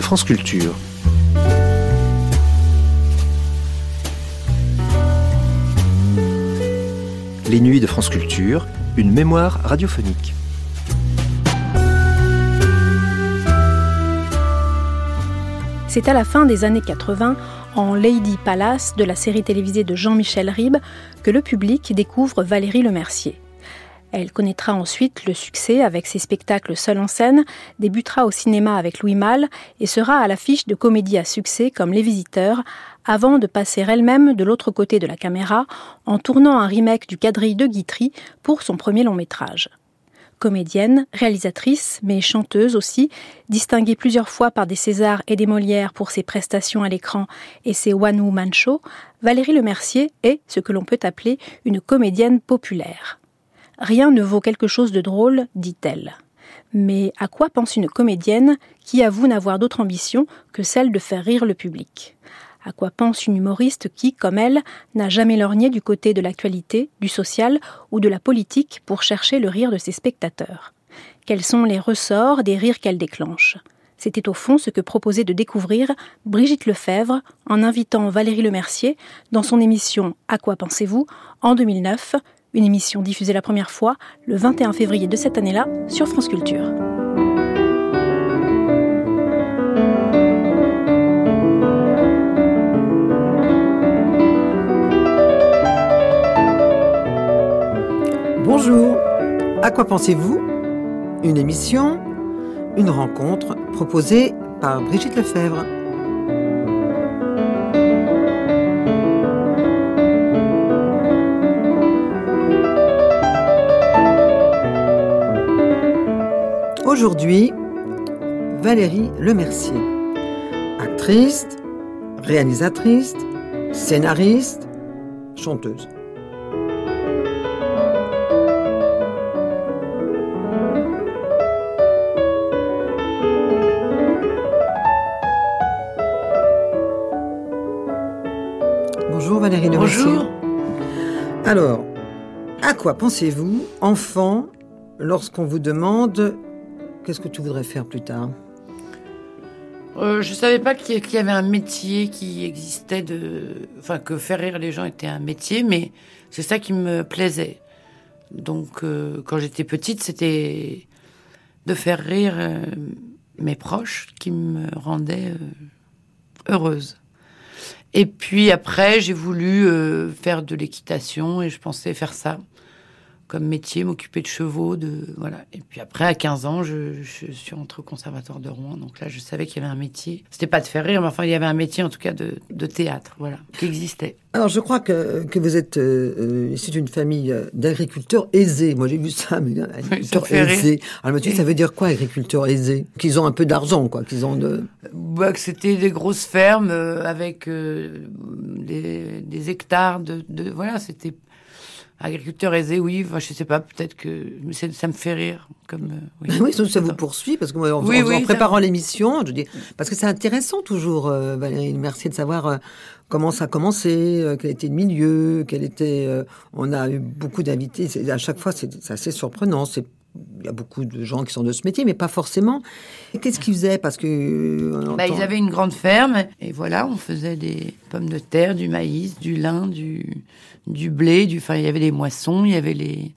France Culture. Les nuits de France Culture, une mémoire radiophonique. C'est à la fin des années 80, en Lady Palace de la série télévisée de Jean-Michel Ribes, que le public découvre Valérie Lemercier. Elle connaîtra ensuite le succès avec ses spectacles seuls en scène, débutera au cinéma avec Louis Malle et sera à l'affiche de comédies à succès comme Les Visiteurs, avant de passer elle-même de l'autre côté de la caméra en tournant un remake du quadrille de Guitry pour son premier long métrage. Comédienne, réalisatrice, mais chanteuse aussi, distinguée plusieurs fois par des Césars et des Molières pour ses prestations à l'écran et ses One Woman Show, Valérie Lemercier est ce que l'on peut appeler une comédienne populaire. Rien ne vaut quelque chose de drôle, dit-elle. Mais à quoi pense une comédienne qui avoue n'avoir d'autre ambition que celle de faire rire le public? À quoi pense une humoriste qui, comme elle, n'a jamais lorgné du côté de l'actualité, du social ou de la politique pour chercher le rire de ses spectateurs? Quels sont les ressorts des rires qu'elle déclenche? C'était au fond ce que proposait de découvrir Brigitte Lefebvre en invitant Valérie Lemercier dans son émission À quoi pensez-vous? en 2009, une émission diffusée la première fois le 21 février de cette année-là sur France Culture. Bonjour, à quoi pensez-vous? Une émission, une rencontre proposée par Brigitte Lefebvre. Aujourd'hui, Valérie Lemercier, actrice, réalisatrice, scénariste, chanteuse. Bonjour Valérie Lemercier. Bonjour. Alors, à quoi pensez-vous, enfant, lorsqu'on vous demande qu'est-ce que tu voudrais faire plus tard Euh, je savais pas qu'il y avait un métier qui existait de, enfin que faire rire les gens était un métier, mais c'est ça qui me plaisait. Donc euh, quand j'étais petite, c'était de faire rire euh, mes proches qui me rendaient heureuse. Et puis après, j'ai voulu faire de l'équitation et je pensais faire ça comme métier, m'occuper de chevaux, de voilà. Et puis après, à 15 ans, je, je suis rentrée au conservatoire de Rouen. Donc là, je savais qu'il y avait un métier. C'était pas de faire rire, mais enfin, il y avait un métier, en tout cas, de, de théâtre, voilà, qui existait. Alors, je crois que, que vous êtes euh, euh, issu d'une famille euh, d'agriculteurs aisés. Moi, j'ai vu ça, mais agriculteurs fait rire. aisés. Alors, je me ça veut dire quoi, agriculteurs aisés? Qu'ils ont un peu d'argent, quoi. Qu'ils ont de... Bah, que c'était des grosses fermes euh, avec euh, des, des hectares de, de voilà, c'était agriculteur aisé, oui. Enfin, je sais pas, peut-être que ça me fait rire, comme euh, oui. Oui, ça, vous poursuit, parce que moi, en, Oui, en- en oui, ça- préparant l'émission, je dis, parce que c'est intéressant toujours, euh, Valérie, merci de savoir euh, comment ça a commencé, euh, quel était le milieu, quel était. euh, on a eu beaucoup d'invités. À chaque fois, c'est c'est assez surprenant. C'est il y a beaucoup de gens qui sont de ce métier, mais pas forcément. Et Qu'est-ce qu'ils faisaient? Parce que euh, Bah, entend- ils avaient une grande ferme et voilà, on faisait des pommes de terre, du maïs, du lin, du, du blé, du, enfin, il y avait les moissons, il y avait les,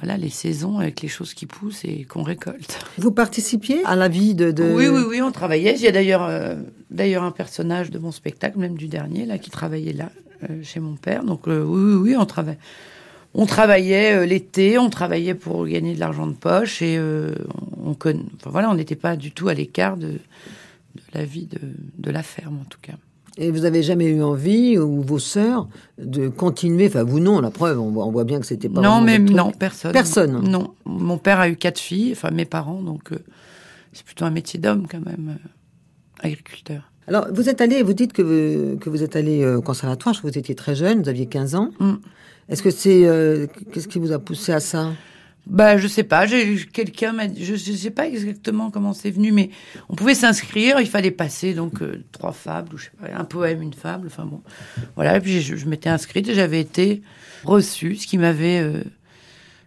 voilà, les saisons avec les choses qui poussent et qu'on récolte. vous participiez à la vie de. de- Oui, oui, oui, on travaillait. Il y a d'ailleurs, euh, d'ailleurs un personnage de mon spectacle, même du dernier, là, qui travaillait là, euh, chez mon père. Donc, euh, oui, oui, oui, on travaillait. On travaillait euh, l'été, on travaillait pour gagner de l'argent de poche et euh, on, on conna- enfin, voilà, on n'était pas du tout à l'écart de, de la vie de, de la ferme, en tout cas. Et vous avez jamais eu envie, ou vos sœurs, de continuer Enfin, vous non, la preuve, on voit, on voit bien que c'était pas. non, mais non, personne. Personne. Non, mon père a eu quatre filles, enfin mes parents, donc euh, c'est plutôt un métier d'homme quand même, euh, agriculteur. Alors, vous êtes allé, vous dites que vous, que vous êtes allé au conservatoire, je crois que vous étiez très jeune, vous aviez 15 ans. Mm. Est-ce que c'est. euh, Qu'est-ce qui vous a poussé à ça? Bah, je sais pas. Quelqu'un m'a je, je sais pas exactement comment c'est venu, mais on pouvait s'inscrire. Il fallait passer donc euh, trois fables ou je sais pas, un poème, une fable. Enfin bon, voilà. Et puis je, m'étais inscrite et j'avais été reçue, ce qui m'avait euh,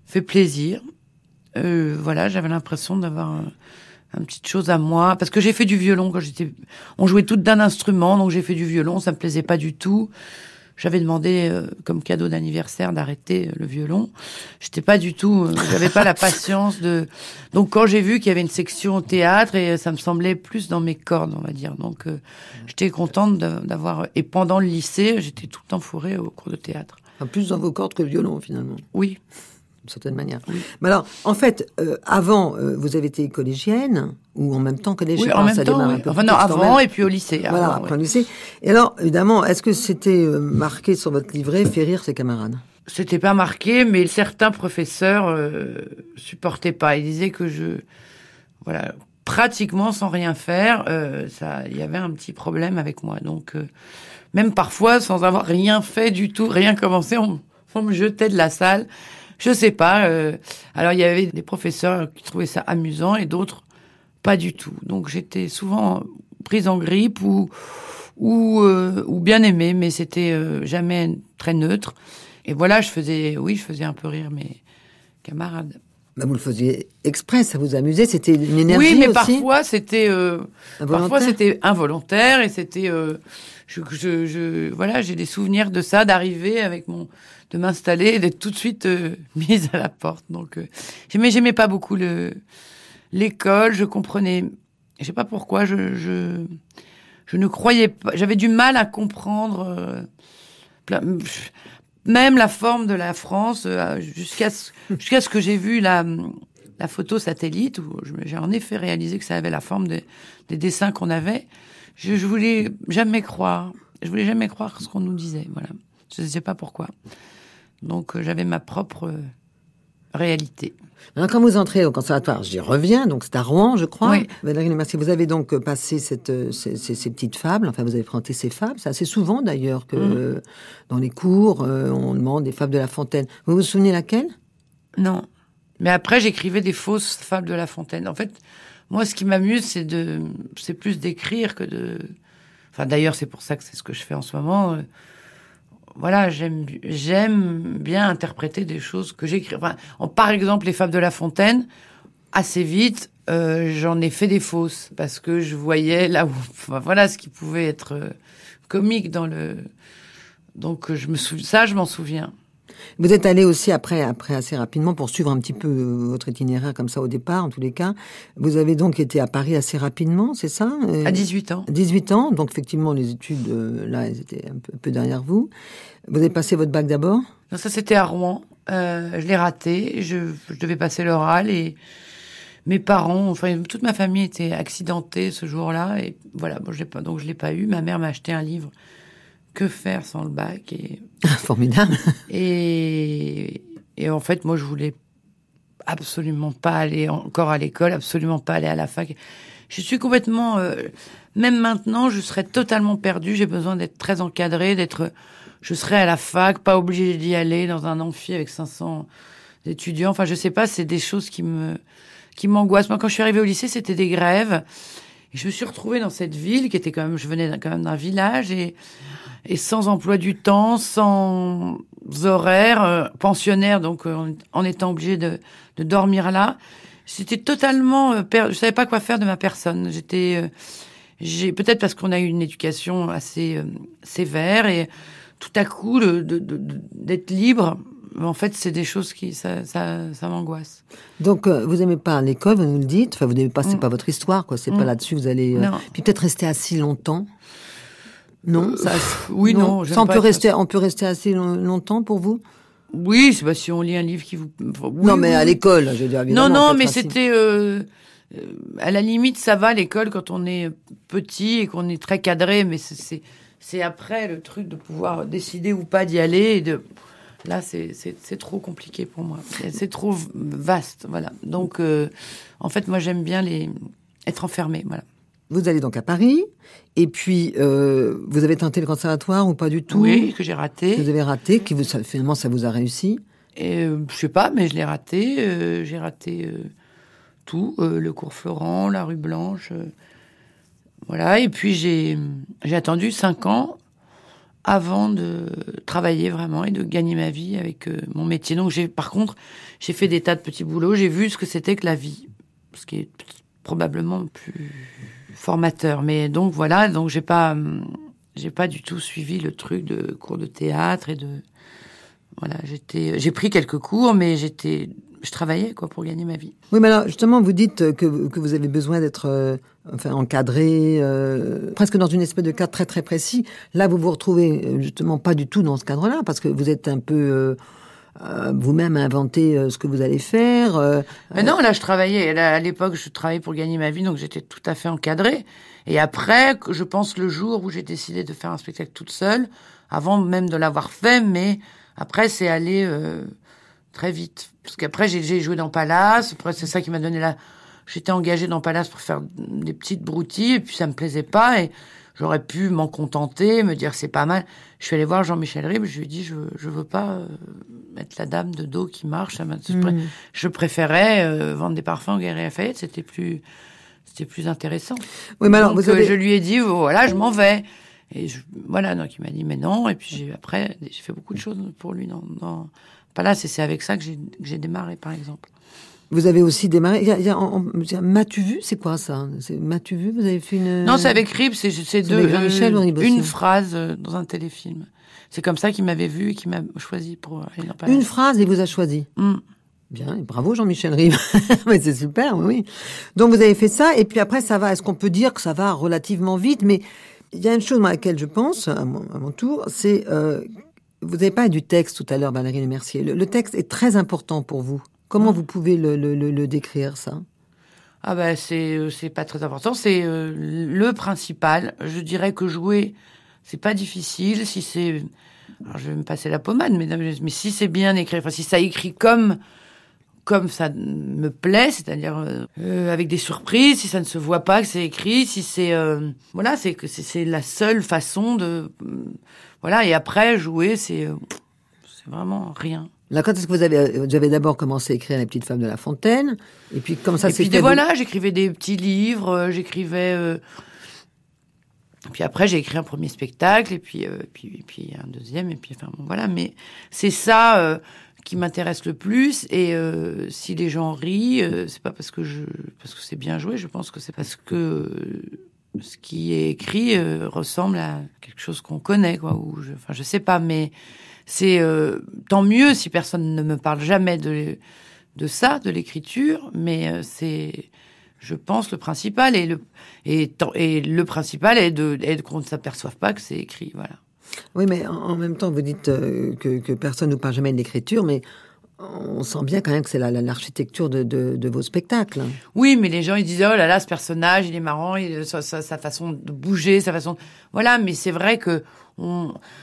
fait plaisir. Euh, voilà, j'avais l'impression d'avoir euh, une petite chose à moi parce que j'ai fait du violon quand j'étais on jouait tout d'un instrument donc j'ai fait du violon ça me plaisait pas du tout j'avais demandé euh, comme cadeau d'anniversaire d'arrêter euh, le violon. J'étais pas du tout, euh, j'avais pas la patience de. Donc quand j'ai vu qu'il y avait une section théâtre et ça me semblait plus dans mes cordes, on va dire. Donc j'étais contente d'avoir. Et pendant le lycée, j'étais tout le temps fourrée au cours de théâtre. plus dans vos cordes que le violon finalement. Oui d'une certaine manière. Mais alors, en fait, euh, avant, euh, vous avez été collégienne ou en même temps collégienne Oui, en même temps. Enfin non, avant et puis au lycée. Voilà, après au lycée. Et alors, évidemment, est-ce que c'était euh, marqué sur votre livret "Faire rire ses camarades"? C'était pas marqué, mais certains professeurs supportaient pas. Ils disaient que je, voilà, pratiquement sans rien faire, ça, il y avait un petit problème avec moi. Donc, même parfois, sans avoir rien fait du tout, rien commencé, on, on me jetait de la salle. Je sais pas. Euh, alors il y avait des professeurs qui trouvaient ça amusant et d'autres pas du tout. Donc j'étais souvent prise en grippe ou ou, euh, ou bien aimée, mais c'était euh, jamais très neutre. Et voilà, je faisais, oui, je faisais un peu rire mes camarades. Bah vous le faisiez exprès, ça vous amusait, c'était une énergie Oui, mais aussi parfois c'était parfois c'était involontaire et c'était je, je, je, voilà, j'ai des souvenirs de ça, d'arriver avec mon de m'installer et d'être tout de suite euh, mise à la porte. Donc, euh, j'aimais, j'aimais pas beaucoup le l'école. Je comprenais, je sais pas pourquoi, je, je, je ne croyais pas. J'avais du mal à comprendre euh, même la forme de la France euh, jusqu'à ce, jusqu'à ce que j'ai vu la la photo satellite où j'ai en effet réalisé que ça avait la forme des dessins qu'on avait. Je, je voulais jamais croire. Je voulais jamais croire ce qu'on nous disait. Voilà. Je ne sais pas pourquoi. Donc euh, j'avais ma propre euh, réalité. Alors, quand vous entrez au conservatoire, j'y reviens, donc c'est à Rouen, je crois. Oui. Valérie vous avez donc euh, passé cette, ces, ces, ces, petites fables, enfin vous avez présenté ces fables, c'est assez souvent d'ailleurs que mmh. dans les cours, on demande des fables de La Fontaine. Vous vous souvenez laquelle? Non. Mais après, j'écrivais des fausses fables de La Fontaine. En fait, moi, ce qui m'amuse, c'est de, c'est plus d'écrire que de. Enfin, d'ailleurs, c'est pour ça que c'est ce que je fais en ce moment voilà, j'aime j'aime bien interpréter des choses que j'écris. Enfin, par exemple, les Fables de La Fontaine, assez vite, euh, j'en ai fait des fausses parce que je voyais là où, enfin, voilà, ce qui pouvait être euh, comique dans le. Donc, je me souviens, ça, je m'en souviens. Vous êtes allé aussi après, après assez rapidement pour suivre un petit peu euh, votre itinéraire comme ça au départ, en tous les cas. Vous avez donc été à Paris assez rapidement, c'est ça À 18 ans. 18 ans, donc effectivement les études euh, là, elles étaient un peu, un peu, derrière vous. Vous avez passé votre bac d'abord? Non, ça c'était à Rouen. Euh, je l'ai raté. Je, je devais passer l'oral et mes parents, enfin toute ma famille était accidentée ce jour-là et voilà, bon, je pas, donc je l'ai pas eu. Ma mère m'a acheté un livre que faire sans le bac et formidable. Et, et en fait, moi, je voulais absolument pas aller encore à l'école, absolument pas aller à la fac. Je suis complètement, euh, même maintenant, je serais totalement perdue. J'ai besoin d'être très encadrée, d'être, je serais à la fac, pas obligée d'y aller dans un amphi avec 500 étudiants. Enfin, je sais pas, c'est des choses qui me, qui m'angoissent. Moi, quand je suis arrivée au lycée, c'était des grèves. Et je me suis retrouvée dans cette ville qui était quand même, je venais quand même d'un village et et sans emploi du temps, sans horaires, euh, pensionnaire, donc euh, en étant obligé de, de, dormir là. C'était totalement, euh, je savais pas quoi faire de ma personne. J'étais, euh, j'ai peut-être parce qu'on a eu une éducation assez sévère et tout à coup d'être de, de, libre. En fait, c'est des choses qui ça, ça, ça m'angoisse. Donc, vous aimez pas l'école, vous nous le dites. Enfin, vous n'aimez pas, c'est mm. pas votre histoire, quoi. C'est mm. pas là-dessus. Vous allez. Puis peut-être rester assis longtemps. Non, ça, oui, non. ça, on peut rester, on peut rester assez longtemps pour vous? Oui, c'est pas si on lit un livre qui vous. Oui, non, mais à l'école, je veux dire. Non, non, mais c'était. Euh, à la limite, ça va l'école quand on est petit et qu'on est très cadré, mais c'est c'est après le truc de pouvoir décider ou pas d'y aller. Et de là, c'est c'est trop compliqué pour moi. C'est trop vaste, voilà. Donc, euh, en fait, moi, j'aime bien les être enfermé, voilà. Vous allez donc à Paris, et puis euh, vous avez tenté le conservatoire ou pas du tout Oui, que j'ai raté. vous avez raté, qui vous, finalement ça vous a réussi et, euh, Je sais pas, mais je l'ai raté. Euh, j'ai raté euh, tout, le cours Florent, la rue Blanche, voilà. Et puis j'ai j'ai attendu cinq ans avant de travailler vraiment et de gagner ma vie avec mon métier. Donc j'ai, par contre, j'ai fait des tas de petits boulots. J'ai vu ce que c'était que la vie, ce qui est probablement plus formateur. Mais donc voilà, donc j'ai pas, j'ai pas du tout suivi le truc de cours de théâtre et de, voilà, j'étais, j'ai pris quelques cours, mais j'étais, je travaillais quoi pour gagner ma vie. Oui, mais alors justement, vous dites que, que vous avez besoin d'être euh, enfin encadré, euh, presque dans une espèce de cadre très très précis. Là, vous vous retrouvez euh, justement pas du tout dans ce cadre-là, parce que vous êtes un peu vous-même inventer ce que vous allez faire. Mais non, là, je travaillais. à l'époque, je travaillais pour gagner ma vie, donc j'étais tout à fait encadrée. Et après, je pense le jour où j'ai décidé de faire un spectacle toute seule, avant même de l'avoir fait, mais après, c'est allé très vite. Parce qu'après, j'ai joué dans Palace. Après, c'est ça qui m'a donné la. J'étais engagée dans Palace pour faire des petites broutilles, et puis ça me plaisait pas, et j'aurais pu m'en contenter, me dire c'est pas mal. Je suis allée voir Jean-Michel Ribes, je lui ai dit je, je veux pas euh, être la dame de dos qui marche. Mmh. Je préférais euh, vendre des parfums au Guerrier Lafayette, c'était plus, c'était plus intéressant. Oui, mais alors, vous euh, je lui ai dit voilà, je m'en vais. Et je, voilà, donc il m'a dit mais non. Et puis après, j'ai fait beaucoup de choses pour lui dans, dans pas là, c'est avec ça que j'ai démarré, par exemple. Vous avez aussi démarré. Il y a, M'as-tu vu? C'est quoi ça? M'as-tu vu? Vous avez fait une. Non, c'est avec Rib. C'est deux. Euh, une phrase euh, dans un téléfilm. C'est comme ça qu'il m'avait vu et qu'il m'a choisi pour aller dans Une phrase et vous a choisi. Mm. Bien, bravo Jean-Michel Rib. mais c'est super, oui. Donc vous avez fait ça et puis après ça va. Est-ce qu'on peut dire que ça va relativement vite? Mais il y a une chose à laquelle je pense à mon, tour, c'est euh, vous n'avez pas du texte tout à l'heure, Valérie Mercier. Le, le, texte est très important pour vous. Comment vous pouvez le, le, le décrire, ça? Ah ben, c'est euh, c'est pas très important. C'est euh, le principal. Je dirais que jouer, c'est pas difficile. Si c'est, alors je vais me passer la pommade, mesdames, mais si c'est bien écrit, enfin si ça écrit comme comme ça me plaît, c'est-à-dire euh, avec des surprises, si ça ne se voit pas que c'est écrit, si c'est voilà, c'est que c'est la seule façon de voilà, et après, jouer, c'est c'est vraiment rien. Là, quand est-ce que vous avez, vous avez d'abord commencé à écrire La petite femme de la fontaine Et puis, comme ça s'est fait voilà, j'écrivais des petits livres, euh, j'écrivais. Euh... Puis après, j'ai écrit un premier spectacle, et puis, euh, puis, et puis un deuxième, et puis enfin bon, voilà. Mais c'est ça euh, qui m'intéresse le plus. Et si les gens rient, c'est pas parce que je, parce que c'est bien joué. Je pense que c'est parce que ce qui est écrit euh, ressemble à quelque chose qu'on connaît, quoi. Ou je, enfin, je sais pas, mais c'est euh, tant mieux si personne ne me parle jamais de de ça, de l'écriture, mais euh, c'est, je pense, le principal et le et, et le principal est de qu'on ne s'aperçoive pas que c'est écrit, voilà. Oui, mais en, même temps, vous dites que, que personne ne parle jamais de l'écriture, mais on sent bien quand même que c'est l'architecture de, de, vos spectacles. Oui, mais les gens ils disent oh là là ce personnage il est marrant, il, sa, sa, façon de bouger, sa façon voilà. Mais c'est vrai que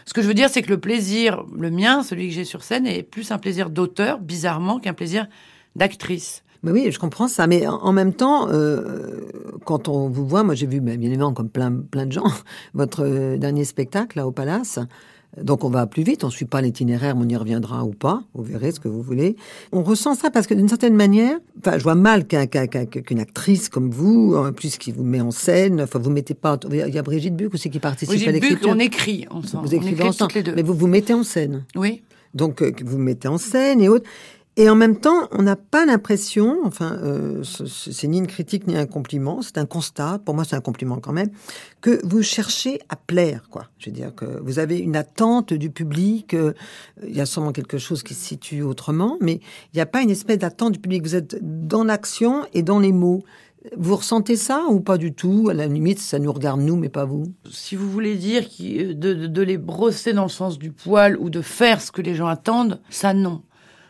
ce que je veux dire c'est que le plaisir, le mien, celui que j'ai sur scène, est plus un plaisir d'auteur bizarrement qu'un plaisir d'actrice. Mais oui, je comprends ça. Mais en, même temps, euh, quand on vous voit, moi j'ai vu, bien évidemment, comme plein, plein de gens, votre euh, dernier spectacle là au Palace. Donc on va plus vite, on ne suit pas l'itinéraire, on y reviendra ou pas, vous verrez ce que vous voulez. On ressent ça parce que d'une certaine manière, enfin, je vois mal qu'une actrice comme vous, en plus qui vous met en scène, enfin vous mettez pas, il y a Brigitte Buc aussi qui participe à l'écriture. on écrit ensemble. Vous écrivez ensemble, mais vous vous mettez en scène. Oui. Donc euh, vous mettez en scène et autres. Et en même temps, on n'a pas l'impression, enfin, euh, c'est ni une critique ni un compliment, c'est un constat, pour moi c'est un compliment quand même, que vous cherchez à plaire, quoi. Je veux dire que vous avez une attente du public, euh, il y a sûrement quelque chose qui se situe autrement, mais il n'y a pas une espèce d'attente du public. Vous êtes dans l'action et dans les mots. Vous ressentez ça ou pas du tout? À la limite, ça nous regarde nous, mais pas vous. Si vous voulez dire de, de, de les brosser dans le sens du poil ou de faire ce que les gens attendent, ça non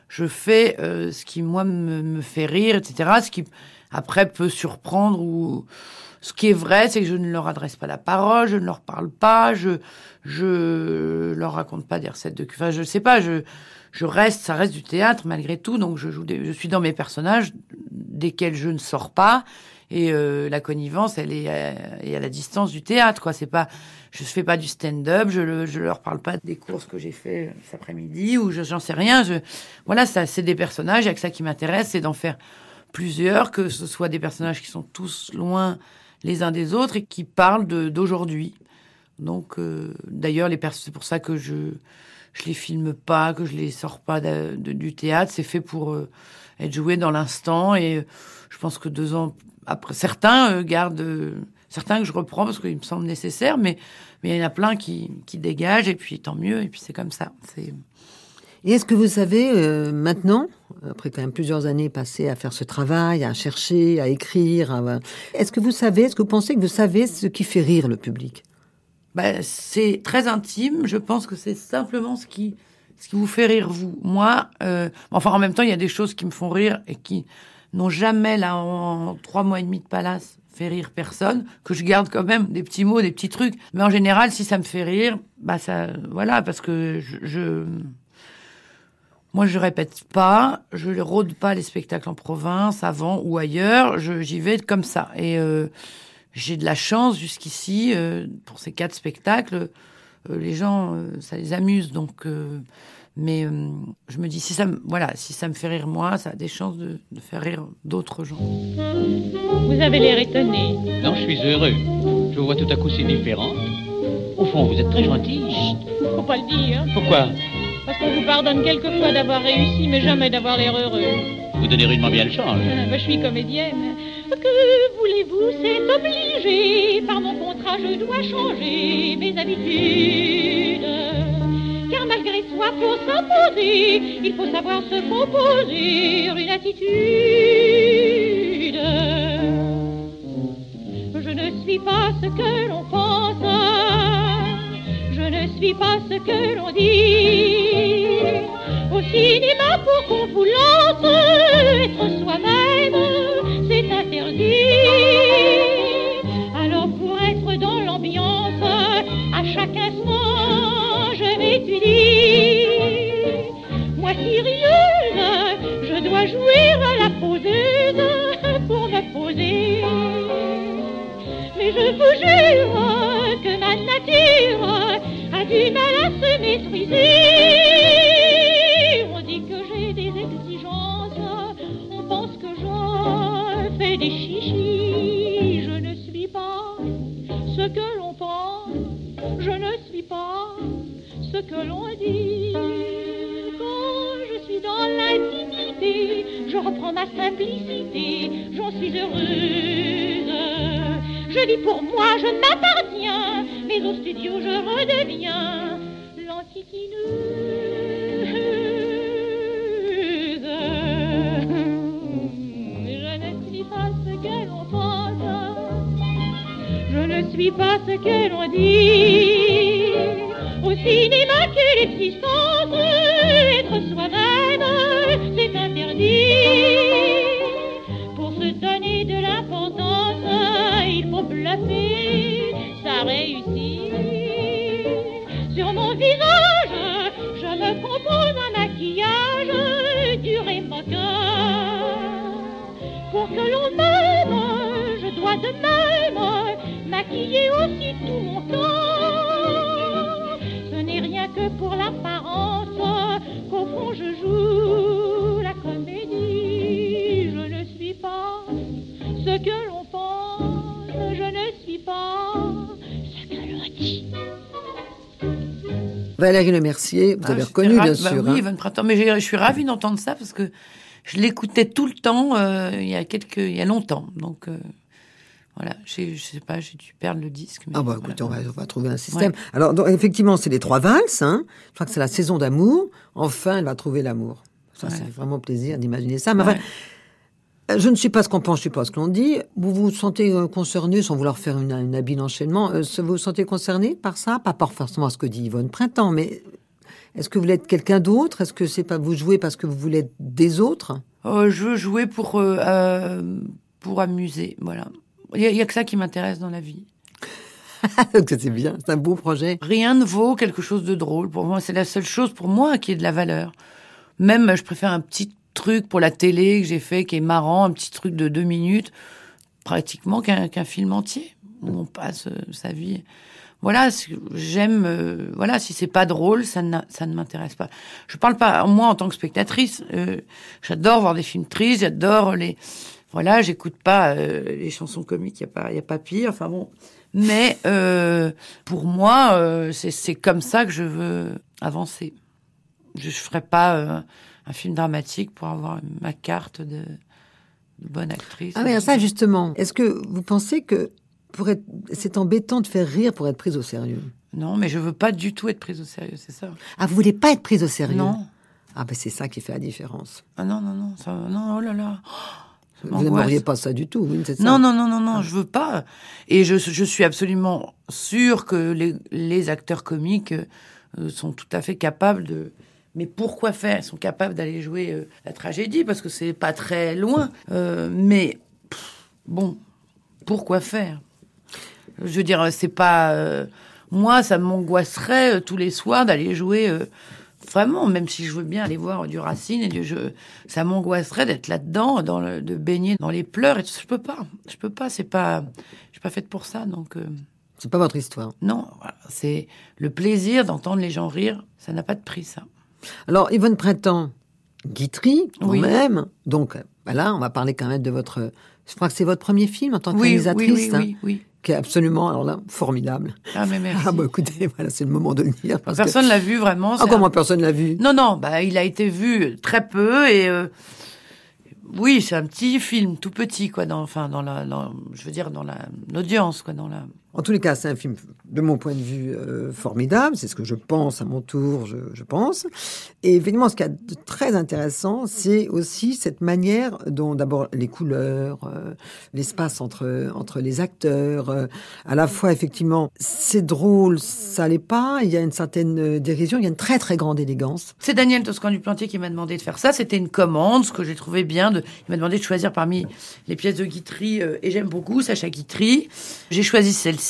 je fais euh, ce qui moi me, me, fait rire, etc. Ce qui après peut surprendre ou ce qui est vrai, c'est que je ne leur adresse pas la parole, je ne leur parle pas, je je leur raconte pas des recettes de enfin je sais pas, je je reste, ça reste du théâtre malgré tout, donc je joue, des, je suis dans mes personnages desquels je ne sors pas et euh, la connivence, elle est, à, à la distance du théâtre, quoi. C'est pas, je fais pas du stand-up, je, le, je leur parle pas des courses que j'ai fait cet après-midi ou j'en sais rien. Je, voilà, ça, c'est des personnages. Il y a que ça qui m'intéresse, c'est d'en faire plusieurs, que ce soit des personnages qui sont tous loin les uns des autres et qui parlent d'aujourd'hui. Donc, euh, d'ailleurs, les c'est pour ça que je je les filme pas, que je les sors pas du théâtre. C'est fait pour euh, être joué dans l'instant et je pense que deux ans après, certains euh, gardent, euh, certains que je reprends parce qu'ils me semblent nécessaires, mais mais il y en a plein qui, qui dégagent et puis tant mieux et puis c'est comme ça. C'est Et est-ce que vous savez euh, maintenant, après quand même plusieurs années passées à faire ce travail, à chercher, à écrire, à- est-ce que vous savez, est-ce que vous pensez que vous savez ce qui fait rire le public? Bah, c'est très intime. Je pense que c'est simplement ce qui ce qui vous fait rire vous. Moi, euh, enfin en même temps, il y a des choses qui me font rire et qui n'ont jamais là en trois mois et demi de palace fait rire personne. Que je garde quand même des petits mots, des petits trucs. Mais en général, si ça me fait rire, bah ça, voilà, parce que je, je moi, je répète pas, je ne rôde pas les spectacles en province, avant ou ailleurs. J'y vais comme ça. Et euh, j'ai de la chance jusqu'ici euh, pour ces quatre spectacles. euh, les gens, euh, ça les amuse. Donc, euh, mais euh, je me dis si ça, me, voilà, si ça me fait rire moi, ça a des chances de, de faire rire d'autres gens. Vous avez l'air étonné. Non, je suis heureux. Je vous vois tout à coup si différente. Au fond, vous êtes très gentil. Faut pas le dire. Pourquoi? Parce qu'on vous pardonne quelquefois d'avoir réussi, mais jamais d'avoir l'air heureux. Vous donnez rudement bien le change. Ah, bah, je suis comédienne. Que voulez-vous, c'est obligé. Par mon contrat, je dois changer mes habitudes. Car malgré soi, pour s'imposer, il faut savoir se composer une attitude. Je ne suis pas ce que l'on pense. Je ne suis pas ce que l'on dit. Au cinéma, pour qu'on vous lance, être soi-même, c'est interdit. Alors pour être dans l'ambiance, à chaque instant, je m'étudie. Moi sérieuse, je dois jouer à la poseuse pour me poser. Mais je vous jure que ma nature a du mal à se maîtriser. Quand je suis dans l'intimité, je reprends ma simplicité, j'en suis heureuse. Je vis pour moi, je m'appartiens, mais au studio je redeviens l'antiquineuse. Je ne suis pas ce que l'on pense, je ne suis pas ce que l'on dit. Au cinéma, quelle existence, être soi-même, c'est interdit. Pour se donner de l'importance, il faut bluffer, ça réussit. Sur mon visage, je me compose un maquillage dur et moqueur. Pour que l'on m'aime, je dois de même maquiller aussi tout mon corps. Je joue la comédie. Je ne suis pas ce que l'on pense, je ne suis pas ce que l'on dit. Valérie Le Mercier, vous Ah, avez reconnu, bien bah sûr. Oui, hein. Yvonne Printemps. Mais je suis ravie d'entendre ça parce que je l'écoutais tout le temps euh, il y a quelques, il y a longtemps. Donc euh, voilà, je sais pas, j'ai dû perdre le disque. mais Ah bah voilà. écoutez, on va, on va trouver un système. Alors donc, effectivement, c'est les trois valses. Hein. Je crois que c'est la saison d'amour. Enfin, elle va trouver l'amour. Ça, Ouais. c'est vraiment plaisir d'imaginer ça. Mais enfin, Ouais. je ne suis pas ce qu'on pense, je suis pas ce que l'on dit. Vous vous sentez euh, concerné, sans vouloir faire une, une habile enchaînement, euh, vous vous sentez concerné par ça? Pas par forcément ce que dit Yvonne Printemps, mais est-ce que vous voulez être quelqu'un d'autre? Est-ce que c'est pas vous jouer parce que vous voulez être des autres? Euh, je veux jouer pour euh, euh, pour amuser. Voilà. Il y, a- a que ça qui m'intéresse dans la vie. Que c'est bien, c'est un beau projet. Rien ne vaut quelque chose de drôle. Pour moi, c'est la seule chose pour moi qui ait de la valeur. Même, je préfère un petit truc pour la télé que j'ai fait qui est marrant, un petit truc de deux minutes, pratiquement qu'un film entier où on passe euh, sa vie. Voilà, j'aime. euh, voilà, si c'est pas drôle, ça, ça ne m'intéresse pas. Je parle pas moi en tant que spectatrice. euh, j'adore voir des films tristes, j'adore les. Voilà, j'écoute pas euh, les chansons comiques, il y a pas, y a pas pire. Enfin bon, mais euh, pour moi, euh, c'est c'est comme ça que je veux avancer. Je ne ferai pas euh, un film dramatique pour avoir ma carte de de bonnes actrices. Ah mais ça justement, est-ce que vous pensez que pour être, c'est embêtant de faire rire pour être prise au sérieux? Non, mais je veux pas du tout être prise au sérieux, c'est ça. Ah, vous voulez pas être prise au sérieux? Non. Ah ben c'est ça qui fait la différence. Ah non, non, non, ça, non, oh là là. Oh, Vous n'aimeriez pas ça du tout, oui, c'est ça Non, non, non, non, non, je veux pas. Et je, je suis absolument sûre que les, les acteurs comiques euh, sont tout à fait capables de. Mais pourquoi faire? Ils sont capables d'aller jouer euh, la tragédie parce que c'est pas très loin. Euh, mais pff, bon, pourquoi faire? Je veux dire, c'est pas. moi, ça m'angoisserait tous les soirs d'aller jouer. Euh, Vraiment, même si je veux bien aller voir du Racine et du jeu, ça m'angoisserait d'être là-dedans, dans le, de baigner dans les pleurs. Et tout. je peux pas, je peux pas. C'est pas, je suis pas faite pour ça. Donc euh, C'est pas votre histoire. non, voilà. c'est le plaisir d'entendre les gens rire. Ça n'a pas de prix, ça. Alors Yvonne Printemps, Guitry, quand Oui. même. Donc voilà, on va parler quand même de votre. Je crois que c'est votre premier film en tant que Oui, oui, réalisatrice, oui, hein, oui, oui. Qui est absolument, alors là, formidable. Ah mais merci. Ah bah écoutez, voilà, c'est le moment de le dire. Parce que- Personne l'a vu vraiment. Ah c'est comment un- personne l'a vu? Non, non, bah il a été vu très peu et euh, oui, c'est un petit film, tout petit quoi, dans, enfin dans la, dans- je veux dire dans la l'audience quoi, dans la. En tous les cas, c'est un film, de mon point de vue, euh, formidable. C'est ce que je pense à mon tour, je, pense. Et évidemment, ce qui est très intéressant, c'est aussi cette manière dont, d'abord, les couleurs, euh, l'espace entre, entre les acteurs, euh, à la fois, effectivement, c'est drôle, ça l'est pas. Il y a une certaine dérision, il y a une très, très grande élégance. C'est Daniel Toscan du Plantier qui m'a demandé de faire ça. C'était une commande, ce que j'ai trouvé bien. De... Il m'a demandé de choisir parmi les pièces de Guitry, et j'aime beaucoup Sacha Guitry. J'ai choisi celle-ci,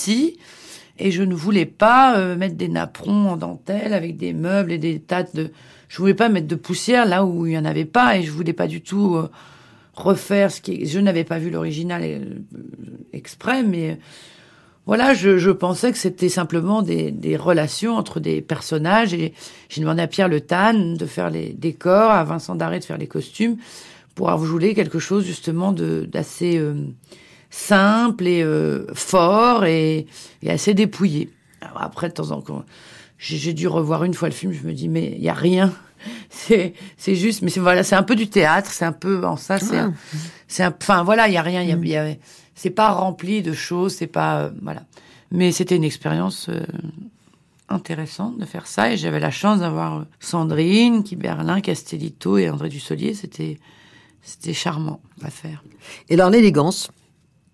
et je ne voulais pas euh, mettre des napperons en dentelle avec des meubles et des tas de... Je voulais pas mettre de poussière là où il y en avait pas, et je voulais pas du tout euh, refaire ce qui... Je n'avais pas vu l'original euh, exprès, mais... Voilà, je, pensais que c'était simplement des, relations entre des personnages et j'ai demandé à Pierre Le Tan de faire les décors, à Vincent Daré de faire les costumes pour avouer quelque chose justement de d'assez simple et euh, fort et, et assez dépouillé. Alors après, de temps en temps, j'ai dû revoir une fois le film, je me dis mais il y a rien. C'est juste, mais c'est voilà, c'est un peu du théâtre, c'est un peu en ça, c'est un, enfin voilà, il y a rien, il y a, il y a- c'est pas rempli de choses, c'est pas euh, voilà. Mais c'était une expérience euh, intéressante de faire ça et j'avais la chance d'avoir Sandrine, Kiberlin, Castellito et André Dussolier. C'était c'était charmant à faire. Et alors, l'élégance.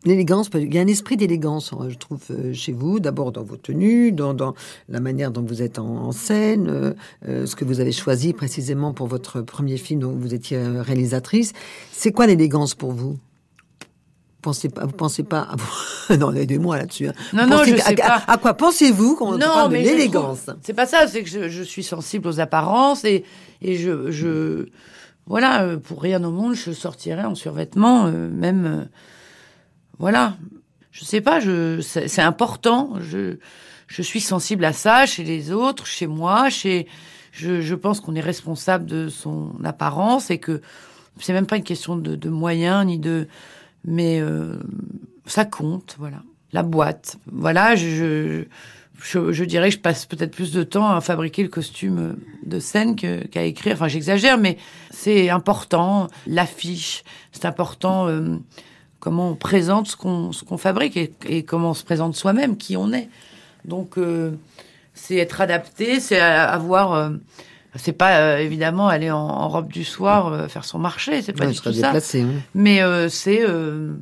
L'élégance, il y a un esprit d'élégance, euh, je trouve, euh, chez vous. D'abord dans vos tenues, dans, dans la manière dont vous êtes en, en scène, euh, euh, ce que vous avez choisi précisément pour votre premier film dont vous étiez réalisatrice. C'est quoi l'élégance pour vous? Pensez pas, vous pensez pas à vous... Non, aidez-moi là-dessus. hein. Non, non, je à- sais à, pas. à quoi pensez-vous quand on parle de l'élégance? C'est pas ça, c'est que je, je suis sensible aux apparences et, et je, je voilà, pour rien au monde, je sortirais en survêtement, euh, même euh, voilà. Je sais pas, c'est important. Je suis sensible à ça chez les autres, chez moi, chez je, pense qu'on est responsable de son apparence et que c'est même pas une question de, moyens ni de mais euh, ça compte, voilà. La boîte, voilà, je, je, dirais que je passe peut-être plus de temps à fabriquer le costume de scène qu'à écrire. Enfin, j'exagère, mais c'est important. L'affiche, c'est important. euh, comment on présente ce qu'on ce qu'on fabrique et, et comment on se présente soi-même, qui on est. Donc, euh, c'est être adapté, c'est avoir. euh, c'est pas euh, évidemment aller en, en robe du soir euh, faire son marché, c'est pas Ouais, du tout ça. hein. Mais euh, c'est euh,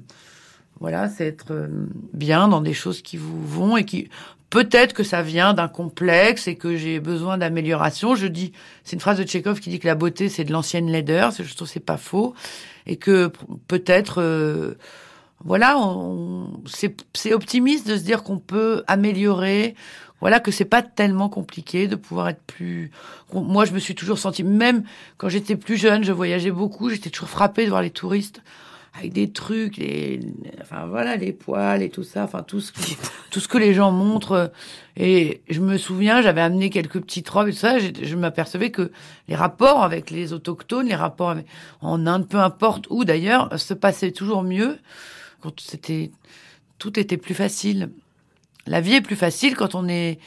voilà, c'est être bien dans des choses qui vous vont et qui peut-être que ça vient d'un complexe et que j'ai besoin d'amélioration. Je dis, c'est une phrase de Tchekhov qui dit que la beauté c'est de l'ancienne laideur. Je trouve c'est pas faux et que peut-être euh, voilà, c'est c'est optimiste de se dire qu'on peut améliorer. Voilà que c'est pas tellement compliqué de pouvoir être plus. Moi, je me suis toujours sentie, même quand j'étais plus jeune, je voyageais beaucoup, j'étais toujours frappée de voir les touristes avec des trucs, les, enfin voilà, les poils et tout ça, enfin tout ce, qui- tout ce que les gens montrent. Et je me souviens, j'avais amené quelques petites robes et tout ça. j'ai- Je m'apercevais que les rapports avec les autochtones, les rapports avec, en Inde, peu importe où d'ailleurs, se passaient toujours mieux quand c'était, tout était plus facile. La vie est plus facile quand on est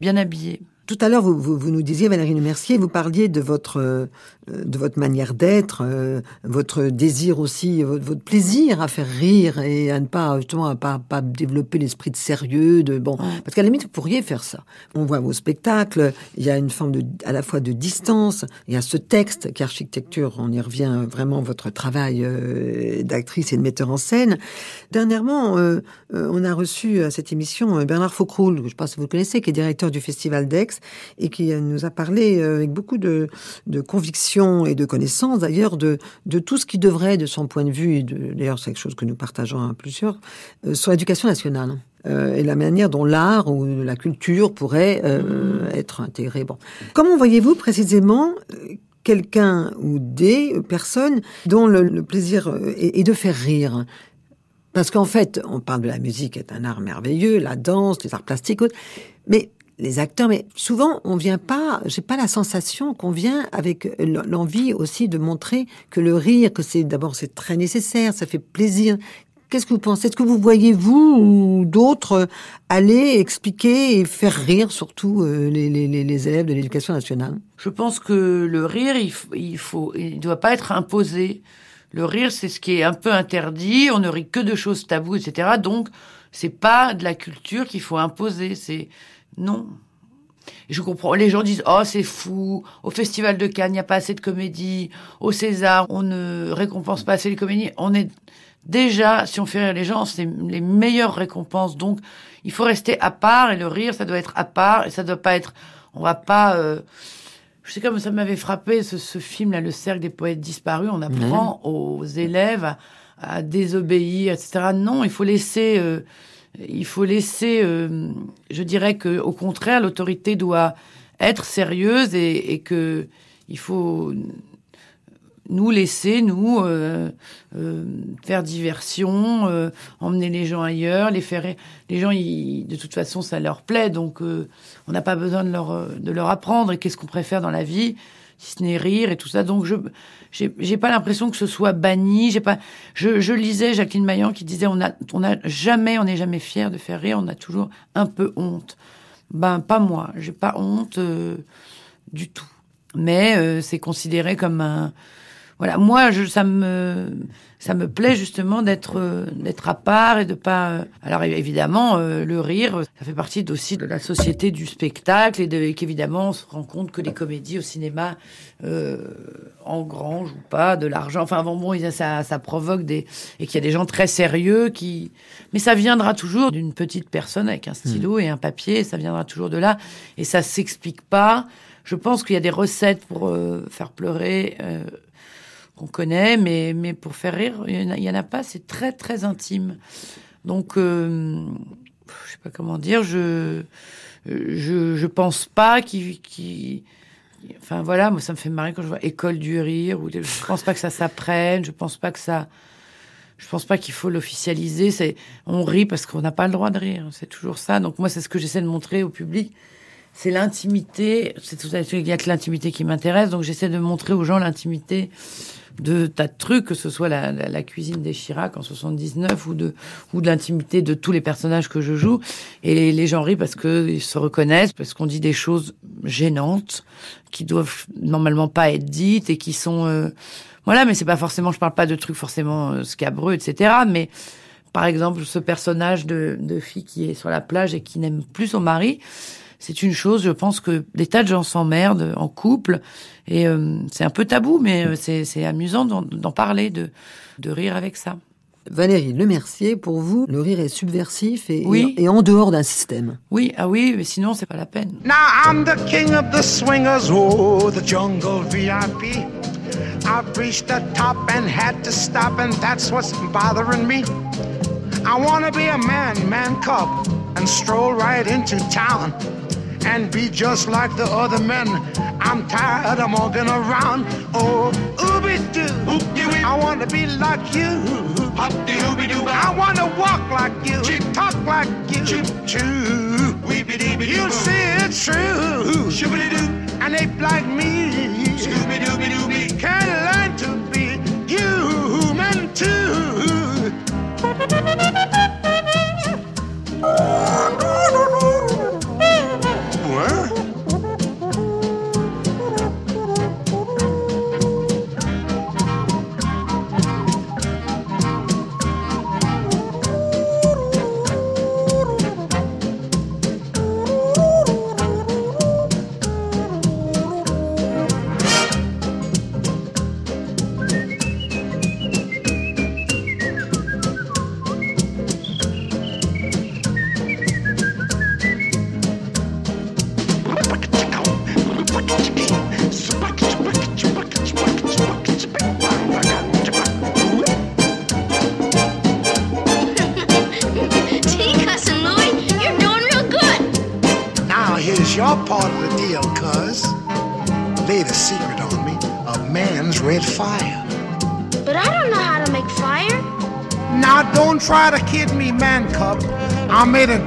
bien habillé. Tout à l'heure, vous, vous, vous nous disiez, Valérie Le Mercier, vous parliez de votre, euh, de votre manière d'être, euh, votre désir aussi, votre, votre plaisir à faire rire et à ne pas, justement, à pas, pas développer l'esprit de sérieux, de bon. Parce qu'à la limite, vous pourriez faire ça. On voit vos spectacles, il y a une forme de, à la fois de distance, il y a ce texte qui architecture, on y revient vraiment votre travail euh, d'actrice et de metteur en scène. Dernièrement, euh, euh, on a reçu à cette émission euh, Bernard Faucroul, je ne sais pas si vous le connaissez, qui est directeur du Festival d'Aix et qui nous a parlé euh, avec beaucoup de, conviction et de connaissance d'ailleurs de, tout ce qui devrait, de son point de vue, et d'ailleurs c'est quelque chose que nous partageons à plusieurs, euh, sur l'éducation nationale. euh, et la manière dont l'art ou la culture pourrait être intégrée. Bon. Comment voyez-vous précisément quelqu'un ou des personnes dont le, plaisir est, est de faire rire? Parce qu'en fait, on parle de la musique est un art merveilleux, la danse, les arts plastiques, mais les acteurs, mais souvent on vient pas, j'ai pas la sensation qu'on vient avec l'envie aussi de montrer que le rire, que c'est d'abord c'est très nécessaire, ça fait plaisir. Qu'est-ce que vous pensez? Est-ce que vous voyez vous ou d'autres euh, aller expliquer et faire rire surtout euh, les, les, les- élèves de l'éducation nationale? Je pense que le rire, il, il faut, il doit pas être imposé. Le rire, c'est ce qui est un peu interdit. On ne rit que de choses taboues, etc. Donc, c'est pas de la culture qu'il faut imposer. C'est non. Je comprends. Les gens disent oh c'est fou. Au festival de Cannes, il n'y a pas assez de comédie. Au César, on ne récompense pas assez les comédies. On est déjà, si on fait rire les gens, c'est les meilleures récompenses. Donc, il faut rester à part et le rire, ça doit être à part et ça doit pas être. On va pas. euh, je sais comme ça m'avait frappé ce, ce film là, Le cercle des poètes disparus. On apprend aux élèves à, à désobéir, etc. Non, il faut laisser. euh, il faut laisser. euh, je dirais que au contraire, l'autorité doit être sérieuse et, et que il faut nous laisser, nous, euh, euh, faire diversion, euh, emmener les gens ailleurs, les faire. Les gens, ils, de toute façon, ça leur plaît, donc euh, on n'a pas besoin de leur euh, de leur apprendre. Et qu'est-ce qu'on préfère dans la vie, si ce n'est rire et tout ça. Donc je j'ai pas l'impression que ce soit banni. J'ai pas. Je, je lisais Jacqueline Maillan qui disait on a on a jamais on n'est jamais fier de faire rire. On a toujours un peu honte. Ben pas moi. J'ai pas honte euh, du tout. Mais euh, c'est considéré comme un voilà, moi, je, ça me, ça me plaît justement d'être, euh, d'être à part et de pas. euh, Alors évidemment, euh, le rire, ça fait partie aussi de la société du spectacle et, de, et qu'évidemment, on se rend compte que les comédies au cinéma euh, engrangent ou pas de l'argent. Enfin bon, bon, ça, ça provoque des et qu'il y a des gens très sérieux qui. Mais ça viendra toujours d'une petite personne avec un stylo et un papier. Ça viendra toujours de là et ça s'explique pas. Je pense qu'il y a des recettes pour euh, faire pleurer. euh, qu'on connaît, mais, mais pour faire rire, il n'y en, a- pas, c'est très très intime. Donc, euh, je sais pas comment dire, je je, je pense pas qu'il... qu'il- enfin voilà, moi ça me fait marrer quand je vois école du rire, ou je pense pas que ça s'apprenne, je pense pas que ça... Je pense pas qu'il faut l'officialiser. On rit parce qu'on n'a pas le droit de rire. C'est toujours ça. Donc moi, c'est ce que j'essaie de montrer au public. C'est l'intimité. C'est tout à fait, il y a que l'intimité qui m'intéresse. Donc j'essaie de montrer aux gens l'intimité de tas de trucs, que ce soit la, cuisine des Chirac en 79 ou de, ou de l'intimité de tous les personnages que je joue. Et les, les gens rient parce qu'ils se reconnaissent, parce qu'on dit des choses gênantes qui doivent normalement pas être dites et qui sont, euh, voilà, mais c'est pas forcément, je parle pas de trucs forcément euh, scabreux, etc. Mais par exemple, ce personnage de, de fille qui est sur la plage et qui n'aime plus son mari, c'est une chose, je pense que des tas de gens s'emmerdent en couple et euh, c'est un peu tabou, mais euh, c'est c'est amusant d'en d'en parler, de, de rire avec ça. Valérie Lemercier, pour vous, le rire est subversif et, Oui. et, et en dehors d'un système. Oui, ah oui, mais sinon c'est pas la peine. Now I'm the king of the swingers, oh, the jungle VIP. I've reached the top and had to stop, and that's what's bothering me. I wanna be a man, man cub, and stroll right into town and be just like the other men. I'm tired of walking around. Oh, ooby doo, I wanna be like you. I wanna walk like you, talk like you. You see it's true. An ape like me can learn to be human too.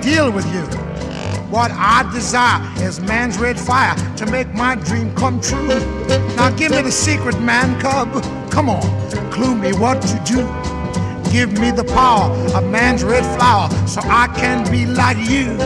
deal with you. What I desire is man's red fire to make my dream come true. Now give me the secret, man cub. Come on, clue me what to do. Give me the power of man's red flower so I can be like you.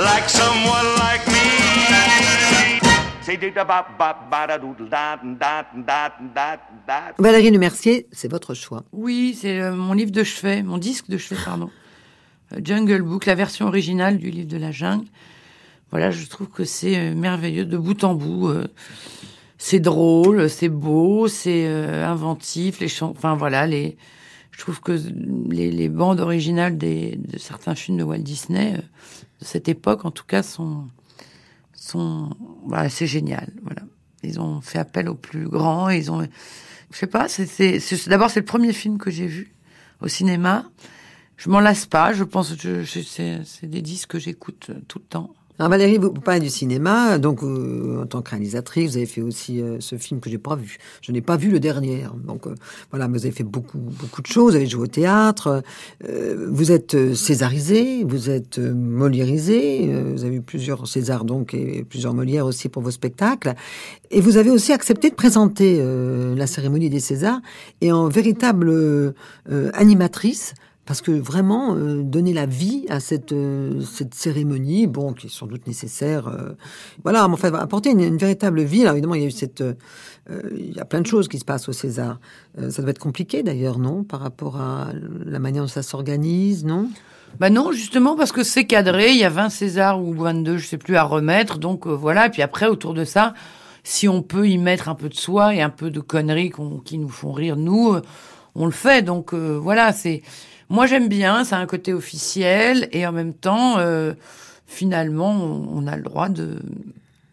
Like someone like me. Valérie Lemercier, c'est votre choix. Oui, c'est euh, mon livre de chevet, mon disque de chevet, pardon. Euh, Jungle Book, la version originale du livre de la jungle. Voilà, je trouve que c'est euh, merveilleux de bout en bout. c'est drôle, c'est beau, c'est inventif. Les chants, enfin voilà, les. Je trouve que les, les bandes originales des, de certains films de Walt Disney de cette époque, en tout cas, sont sont. C'est génial. Voilà, ils ont fait appel aux plus grands. Ils ont je sais pas, c'est, d'abord c'est le premier film que j'ai vu au cinéma. Je m'en lasse pas, je pense que c'est, des disques que j'écoute tout le temps. Alors Valérie, vous parlez du cinéma, donc euh, en tant que réalisatrice, vous avez fait aussi euh, ce film que j'ai pas vu. Je n'ai pas vu le dernier. Donc euh, voilà, vous avez fait beaucoup beaucoup de choses. Vous avez joué au théâtre. euh, vous êtes euh, césarisé, vous êtes euh, moliérisé. vous avez eu plusieurs Césars donc et plusieurs Molières aussi pour vos spectacles. Et vous avez aussi accepté de présenter la cérémonie des Césars et en véritable animatrice. Parce que vraiment, euh, donner la vie à cette, euh, cette cérémonie, bon, qui est sans doute nécessaire, euh, voilà, mais enfin, apporter une, véritable vie. Alors évidemment, il y a eu cette, il y a plein de choses qui se passent au César. Ça doit être compliqué d'ailleurs, non, par rapport à la manière dont ça s'organise, non? Bah non, justement parce que c'est cadré, il y a 20 Césars ou 22, je sais plus, à remettre. Donc voilà, et puis après, autour de ça, si on peut y mettre un peu de soi et un peu de conneries qui nous font rire, nous, on le fait. Donc voilà, c'est... Moi j'aime bien, ça a un côté officiel et en même temps, euh, finalement, on, on a le droit de,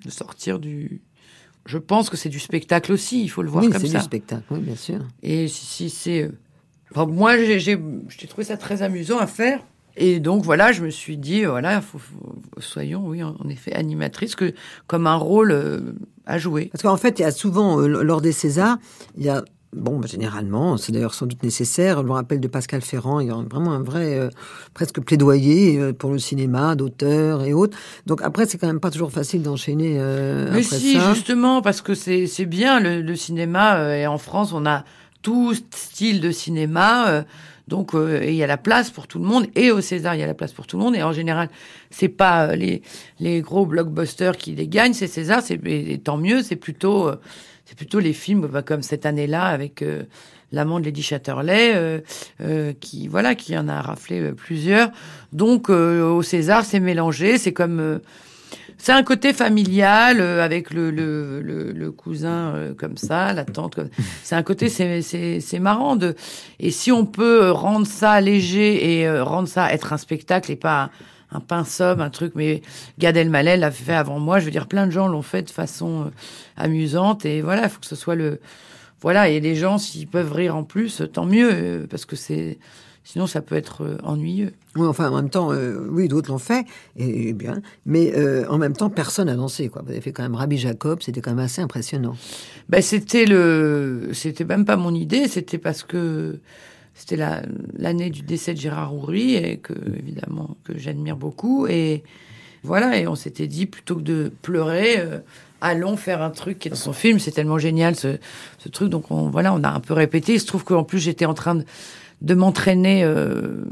de sortir du... Je pense que c'est du spectacle aussi, il faut le voir Oui, comme c'est ça. du spectacle, oui, bien sûr. Et si, si c'est. euh, enfin, moi, j'ai, trouvé ça très amusant à faire. Et donc, voilà, je me suis dit, voilà, faut, faut- soyons, oui, en en effet, animatrice, que, comme un rôle euh, à jouer. Parce qu'en fait, il y a souvent, euh, lors des Césars, il y a, bon, bah, généralement, c'est d'ailleurs sans doute nécessaire, le rappel de Pascal Ferrand, il y a vraiment un vrai, euh, presque plaidoyer euh, pour le cinéma, d'auteurs et autres. Donc après, c'est quand même pas toujours facile d'enchaîner euh, Mais après si, ça. justement, parce que c'est, c'est bien, le, le cinéma, et en France, on a tout style de cinéma, donc euh, et il y a la place pour tout le monde, et au César, il y a la place pour tout le monde, et en général, c'est pas les, les gros blockbusters qui les gagnent, c'est César, c'est, tant mieux, c'est plutôt, euh, c'est plutôt les films bah, comme cette année-là avec, euh, l'amant de Lady Chatterley, euh, euh, qui voilà, qui en a raflé euh, plusieurs. Donc euh, au César, c'est mélangé, c'est comme euh, c'est un côté familial euh, avec le, le, le, le cousin euh, comme ça, la tante. Comme... C'est un côté, c'est c'est c'est marrant de. Et si on peut rendre ça léger et euh, rendre ça être un spectacle et pas un, un pince-homme, un truc. Mais Gad Elmaleh l'a fait avant moi. Je veux dire, plein de gens l'ont fait de façon euh, amusante et voilà, il faut que ce soit le. Voilà, et les gens, s'ils peuvent rire en plus, tant mieux, euh, parce que c'est. Sinon, ça peut être euh, ennuyeux. Oui, enfin, en même temps, euh, oui, d'autres l'ont fait, et, et bien. Mais euh, en même temps, personne n'a dansé, quoi. Vous avez fait quand même Rabbi Jacob, c'était quand même assez impressionnant. Ben, c'était le, c'était même pas mon idée, c'était parce que c'était la, l'année du décès de Gérard Houry et que, évidemment, que j'admire beaucoup. Et voilà, et on s'était dit, plutôt que de pleurer, euh, allons faire un truc qui est dans son film. C'est tellement génial, ce, ce truc. Donc, on, voilà, on a un peu répété. Il se trouve qu'en plus, j'étais en train de, de m'entraîner, euh,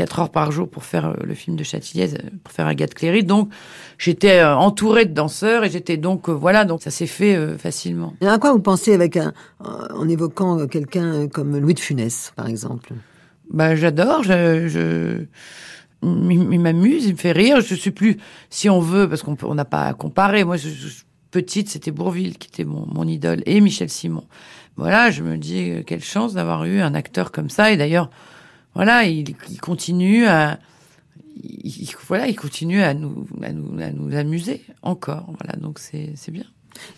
quatre heures par jour pour faire euh, le film de Châtilliez, euh, pour faire Agathe Cléry. Donc, j'étais euh, entourée de danseurs et j'étais donc, voilà, donc ça s'est fait facilement. Et à quoi vous pensez avec un, en évoquant quelqu'un comme Louis de Funès, par exemple? Bah, j'adore, je, je, il m'amuse, il me fait rire. Je suis plus, si on veut, parce qu'on on n'a pas à comparer. Moi, je, je- petite, c'était Bourville qui était mon, mon idole et Michel Simon. Voilà, je me dis quelle chance d'avoir eu un acteur comme ça. Et d'ailleurs, voilà, il, il continue à, il, il- voilà, il continue à nous, à nous, à nous amuser encore. Voilà, donc c'est, c'est bien.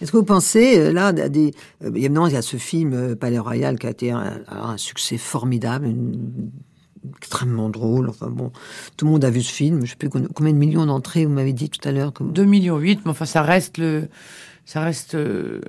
Est-ce que vous pensez, euh, là, à des... euh, évidemment, il y a ce film euh, Palais Royal qui a été un, un succès formidable, une- extrêmement drôle. Enfin bon, tout le monde a vu ce film. Je sais plus combien de millions d'entrées, vous m'avez dit tout à l'heure. que- 2 millions 8, mais enfin, ça reste le, ça reste euh,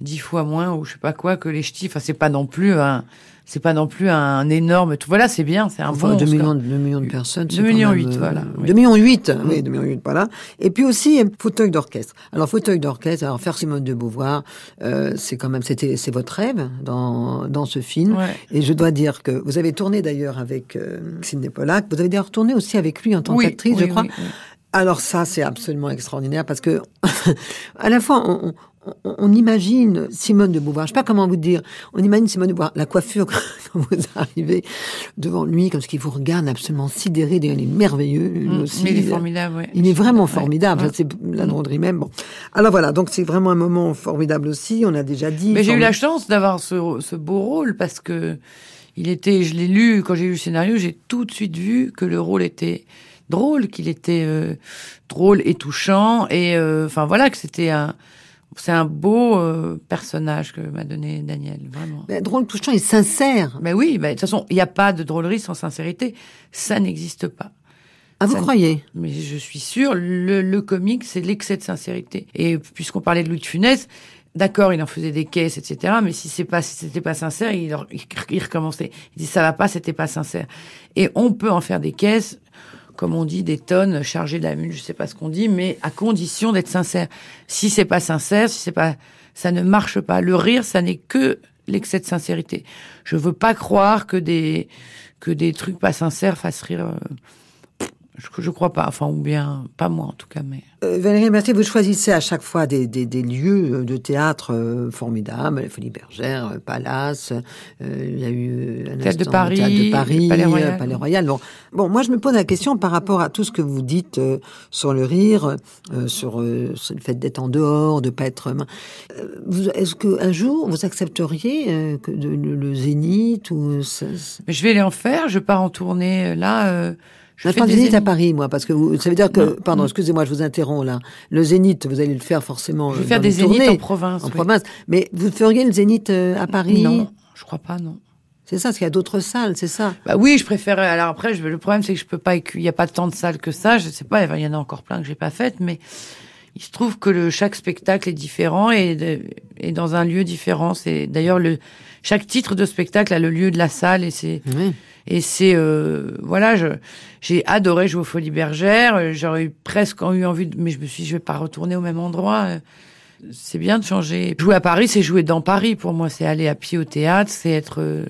dix fois moins ou je sais pas quoi que les ch'tis. Enfin, c'est pas non plus un, c'est pas non plus un énorme tout. Voilà, c'est bien, c'est un Enfin, bon 2 score. millions, 2 millions de personnes. c'est Deux quand millions même, huit, euh, voilà, oui. 2 millions 8, oui, 2 millions 8, voilà. Et puis aussi, euh, fauteuil d'orchestre. Alors, fauteuil d'orchestre, alors faire Simone de Beauvoir, euh, c'est quand même, c'était, c'est votre rêve dans, dans ce film. Ouais. Et je dois dire que vous avez tourné d'ailleurs avec euh, Sidney Pollack. Vous avez d'ailleurs tourné aussi avec lui en tant Oui, qu'actrice, oui, je crois. oui, oui. Alors ça, c'est absolument extraordinaire parce que à la fois on, on, on imagine Simone de Beauvoir. Je sais pas comment vous dire. On imagine Simone de Beauvoir, la coiffure quand vous arrivez devant lui, comme ce qu'il vous regarde absolument sidéré. Il est merveilleux lui Mm, aussi. mais il est formidable, ouais. Il est vraiment formidable. ouais. C'est la drôlerie même. Bon. Alors voilà. Donc c'est vraiment un moment formidable aussi. On a déjà dit. Mais j'ai eu la chance d'avoir ce, ce beau rôle parce que il était, je l'ai lu quand j'ai lu le scénario, j'ai tout de suite vu que le rôle était drôle, qu'il était euh, drôle et touchant et euh, enfin voilà que c'était un, c'est un beau euh, personnage que m'a donné Daniel, vraiment. Mais drôle, touchant et sincère. Mais oui, mais de toute façon, il n'y a pas de drôlerie sans sincérité, ça n'existe pas. Ah, vous Ça- croyez? Mais je suis sûre, le, le comique, c'est l'excès de sincérité. Et puisqu'on parlait de Louis de Funès, d'accord, il en faisait des caisses, etc. Mais si c'est pas, si c'était pas sincère, il, il recommençait. Il dit ça va pas, c'était pas sincère. Et on peut en faire des caisses, comme on dit, des tonnes chargées de la mule, je sais pas ce qu'on dit, mais à condition d'être sincère. Si c'est pas sincère, si c'est pas, ça ne marche pas. Le rire, ça n'est que l'excès de sincérité. Je veux pas croire que des, que des trucs pas sincères fassent rire. euh, je, je crois pas, enfin, ou bien, pas moi en tout cas, mais. Euh, Valérie Mercier, vous choisissez à chaque fois des, des, des lieux euh, de théâtre euh, formidables, la Folie Bergère, euh, Palace, euh, il y a eu un Théâtre de Paris, Théâtre de Paris, Palais Royal. Palais Royal. Bon. bon, moi je me pose la question par rapport à tout ce que vous dites sur le rire, sur, sur le fait d'être en dehors, de pas être. Est-ce qu'un jour vous accepteriez que de- le, le Zénith ou ça- ça- Mais je vais aller en faire, je pars en tournée, là, je des du Zénith à. Paris, moi, parce que vous, ça veut dire que, Non. pardon, excusez-moi, je vous interromps là. Le Zénith, vous allez le faire forcément. Je vais euh, faire des zéniths en province. en oui. province. Mais vous feriez le Zénith euh, à Paris Non, je crois pas, non. C'est ça, parce qu'il y a d'autres salles, c'est ça. Bah oui, je préférais. Alors après, je, le problème, c'est que je peux pas. Il y a pas tant de salles que ça. Je sais pas. Il y en a encore plein que j'ai pas faites, mais il se trouve que le chaque spectacle est différent et, et dans un lieu différent. C'est d'ailleurs le chaque titre de spectacle a le lieu de la salle et c'est Oui. Et c'est euh, voilà. J'ai adoré jouer aux Folies Bergères. Euh, J'aurais presque eu envie, de, mais je me suis dit, je vais pas retourner au même endroit. Euh, C'est bien de changer. Jouer à Paris, c'est jouer dans Paris pour moi. C'est aller à pied au théâtre, c'est être euh,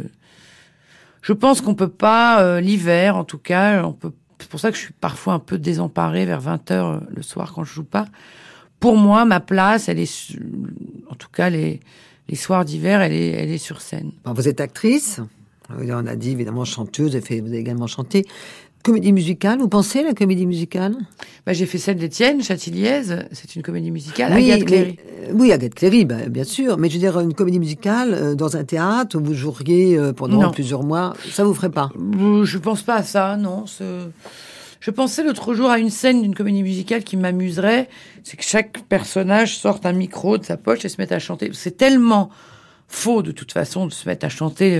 je pense qu'on peut pas euh, l'hiver, en tout cas, on peut. C'est pour ça que je suis parfois un peu désemparée vers 20 h le soir quand je joue pas. Pour moi, ma place, elle est, en tout cas, les les soirs d'hiver, elle est, elle est sur scène. Vous êtes actrice, Euh, on a dit évidemment chanteuse, vous avez, fait- vous avez également chanté. Comédie musicale, vous pensez à la comédie musicale? Bah, j'ai fait celle d'Étienne, Châtilliez, c'est une comédie musicale. Oui, Agathe Cléry. mais- euh, oui, Agathe Cléry, bah, bien sûr. Mais je veux dire, une comédie musicale euh, dans un théâtre où vous joueriez euh, pendant Non. plusieurs mois, ça vous ferait pas? Euh, Je pense pas à ça, non. Je pensais l'autre jour à une scène d'une comédie musicale qui m'amuserait, c'est que chaque personnage sorte un micro de sa poche et se mette à chanter. C'est tellement faux de toute façon de se mettre à chanter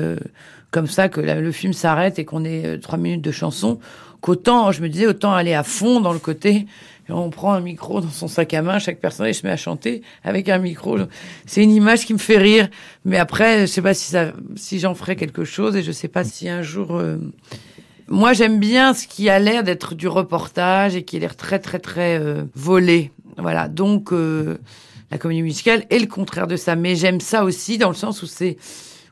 comme ça que le film s'arrête et qu'on ait euh, trois minutes de chanson qu'autant je me disais autant aller à fond dans le côté. On prend un micro dans son sac à main chaque personnage se met à chanter avec un micro. C'est une image qui me fait rire. Mais après je sais pas si si j'en ferai quelque chose et je sais pas si un jour euh, moi j'aime bien ce qui a l'air d'être du reportage et qui a l'air très très très euh, volé. Voilà. Donc euh, la comédie musicale est le contraire de ça. Mais j'aime ça aussi dans le sens où c'est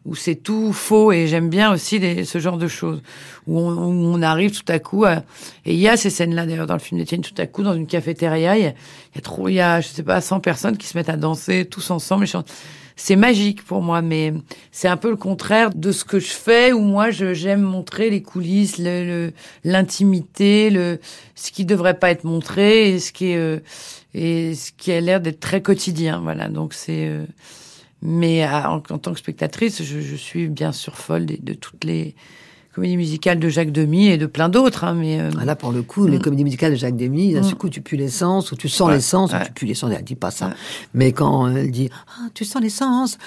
où c'est tout faux et j'aime bien aussi ce genre de choses. Où on, arrive tout à coup à, et il y a ces scènes là d'ailleurs dans le film d'Étienne tout à coup dans une cafétéria il y a, il y trop il y a je sais pas 100 personnes qui se mettent à danser tous ensemble et c'est magique pour moi mais c'est un peu le contraire de ce que je fais où moi j'aime montrer les coulisses l'intimité le ce qui devrait pas être montré et ce qui est euh, et ce qui a l'air d'être très quotidien voilà. Donc c'est euh, mais à- en, tant que spectatrice, je, suis bien sûr folle de toutes les comédies musicales de Jacques Demy et de plein d'autres. Hein, mais euh, Ah, Là, pour le coup, les Mm. comédies musicales de Jacques Demy, d'un Mm. seul coup, tu pues l'essence, ou tu sens Ouais, l'essence, ou ouais. tu pues l'essence, elle dit pas ça. Ouais. Mais quand elle dit, ah, tu sens l'essence,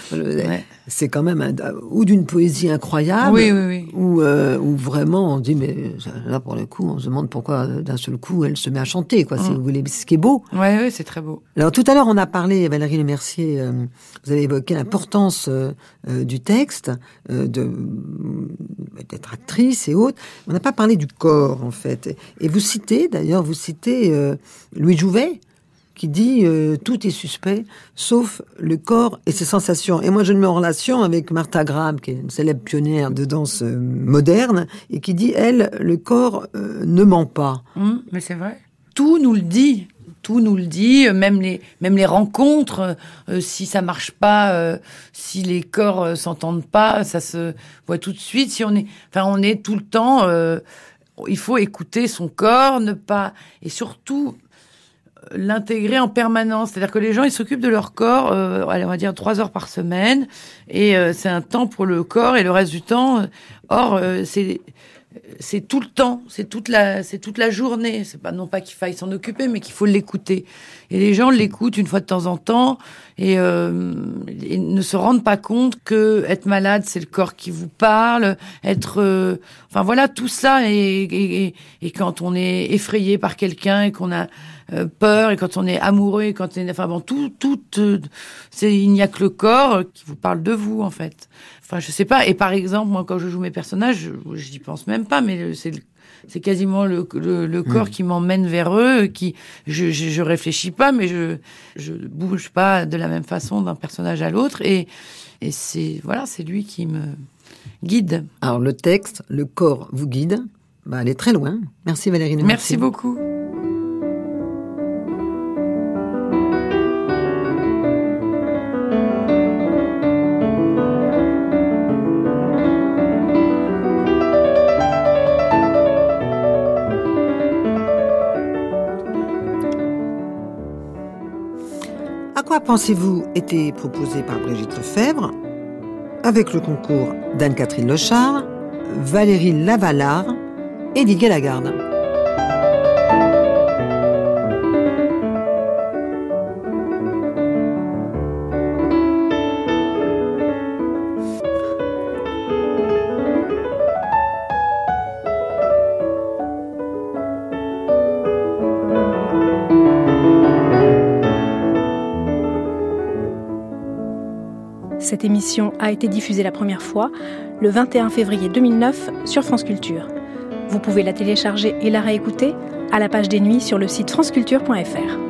c'est quand même, un- ou d'une poésie incroyable, oui, oui, oui. ou, euh, ou vraiment, on dit, mais là, pour le coup, on se demande pourquoi, euh, d'un seul coup, elle se met à chanter, quoi, si Mm. vous voulez, ce qui est beau. Ouais, ouais, c'est très beau. Alors tout à l'heure, on a parlé, Valérie Lemercier, euh, vous avez évoqué l'importance du texte, de d'être actrice et autres. On n'a pas parlé du corps, en fait. Et vous citez, d'ailleurs, vous citez euh, Louis Jouvet, qui dit euh, tout est suspect, sauf le corps et ses sensations. Et moi, je le mets en relation avec Martha Graham, qui est une célèbre pionnière de danse euh, moderne, et qui dit, elle, le corps ne ment pas. Hum, mais c'est vrai. Tout nous le dit. Tout nous le dit, euh, même les même les rencontres, euh, euh, si ça marche pas, si les corps euh, s'entendent pas, ça se voit tout de suite. Si on est, enfin, on est tout le temps. il faut écouter son corps, ne pas et surtout l'intégrer en permanence. C'est-à-dire que les gens, ils s'occupent de leur corps, on va dire trois heures par semaine, et c'est un temps pour le corps et le reste du temps. or, c'est c'est tout le temps, c'est toute la, c'est toute la journée. C'est pas non pas qu'il faille s'en occuper, mais qu'il faut l'écouter. Et les gens l'écoutent une fois de temps en temps et, euh, ne se rendent pas compte que être malade, c'est le corps qui vous parle. Être, euh, enfin voilà, tout ça. Et, et, et- et quand on est effrayé par quelqu'un et qu'on a euh, peur et quand on est amoureux et quand on est, enfin bon, tout, tout, euh, c'est il n'y a que le corps qui vous parle de vous en fait. Enfin, je sais pas. Et par exemple, moi, quand je joue mes personnages, je j'y pense même pas, mais c'est le- c'est quasiment le, le, le corps qui m'emmène vers eux, qui je, je, je réfléchis pas, mais je je bouge pas de la même façon d'un personnage à l'autre, et et c'est voilà, c'est lui qui me guide. Alors le texte, le corps vous guide, bah, elle est très loin. Merci Valérie Lemercier. Merci beaucoup. À quoi pensez-vous était proposé par Brigitte Lefebvre, avec le concours d'Anne-Catherine Lochard, Valérie Lavalard et Didier Lagarde. Cette émission a été diffusée la première fois le 21 février 2009 sur France Culture. Vous pouvez la télécharger et la réécouter à la page des nuits sur le site franceculture.fr.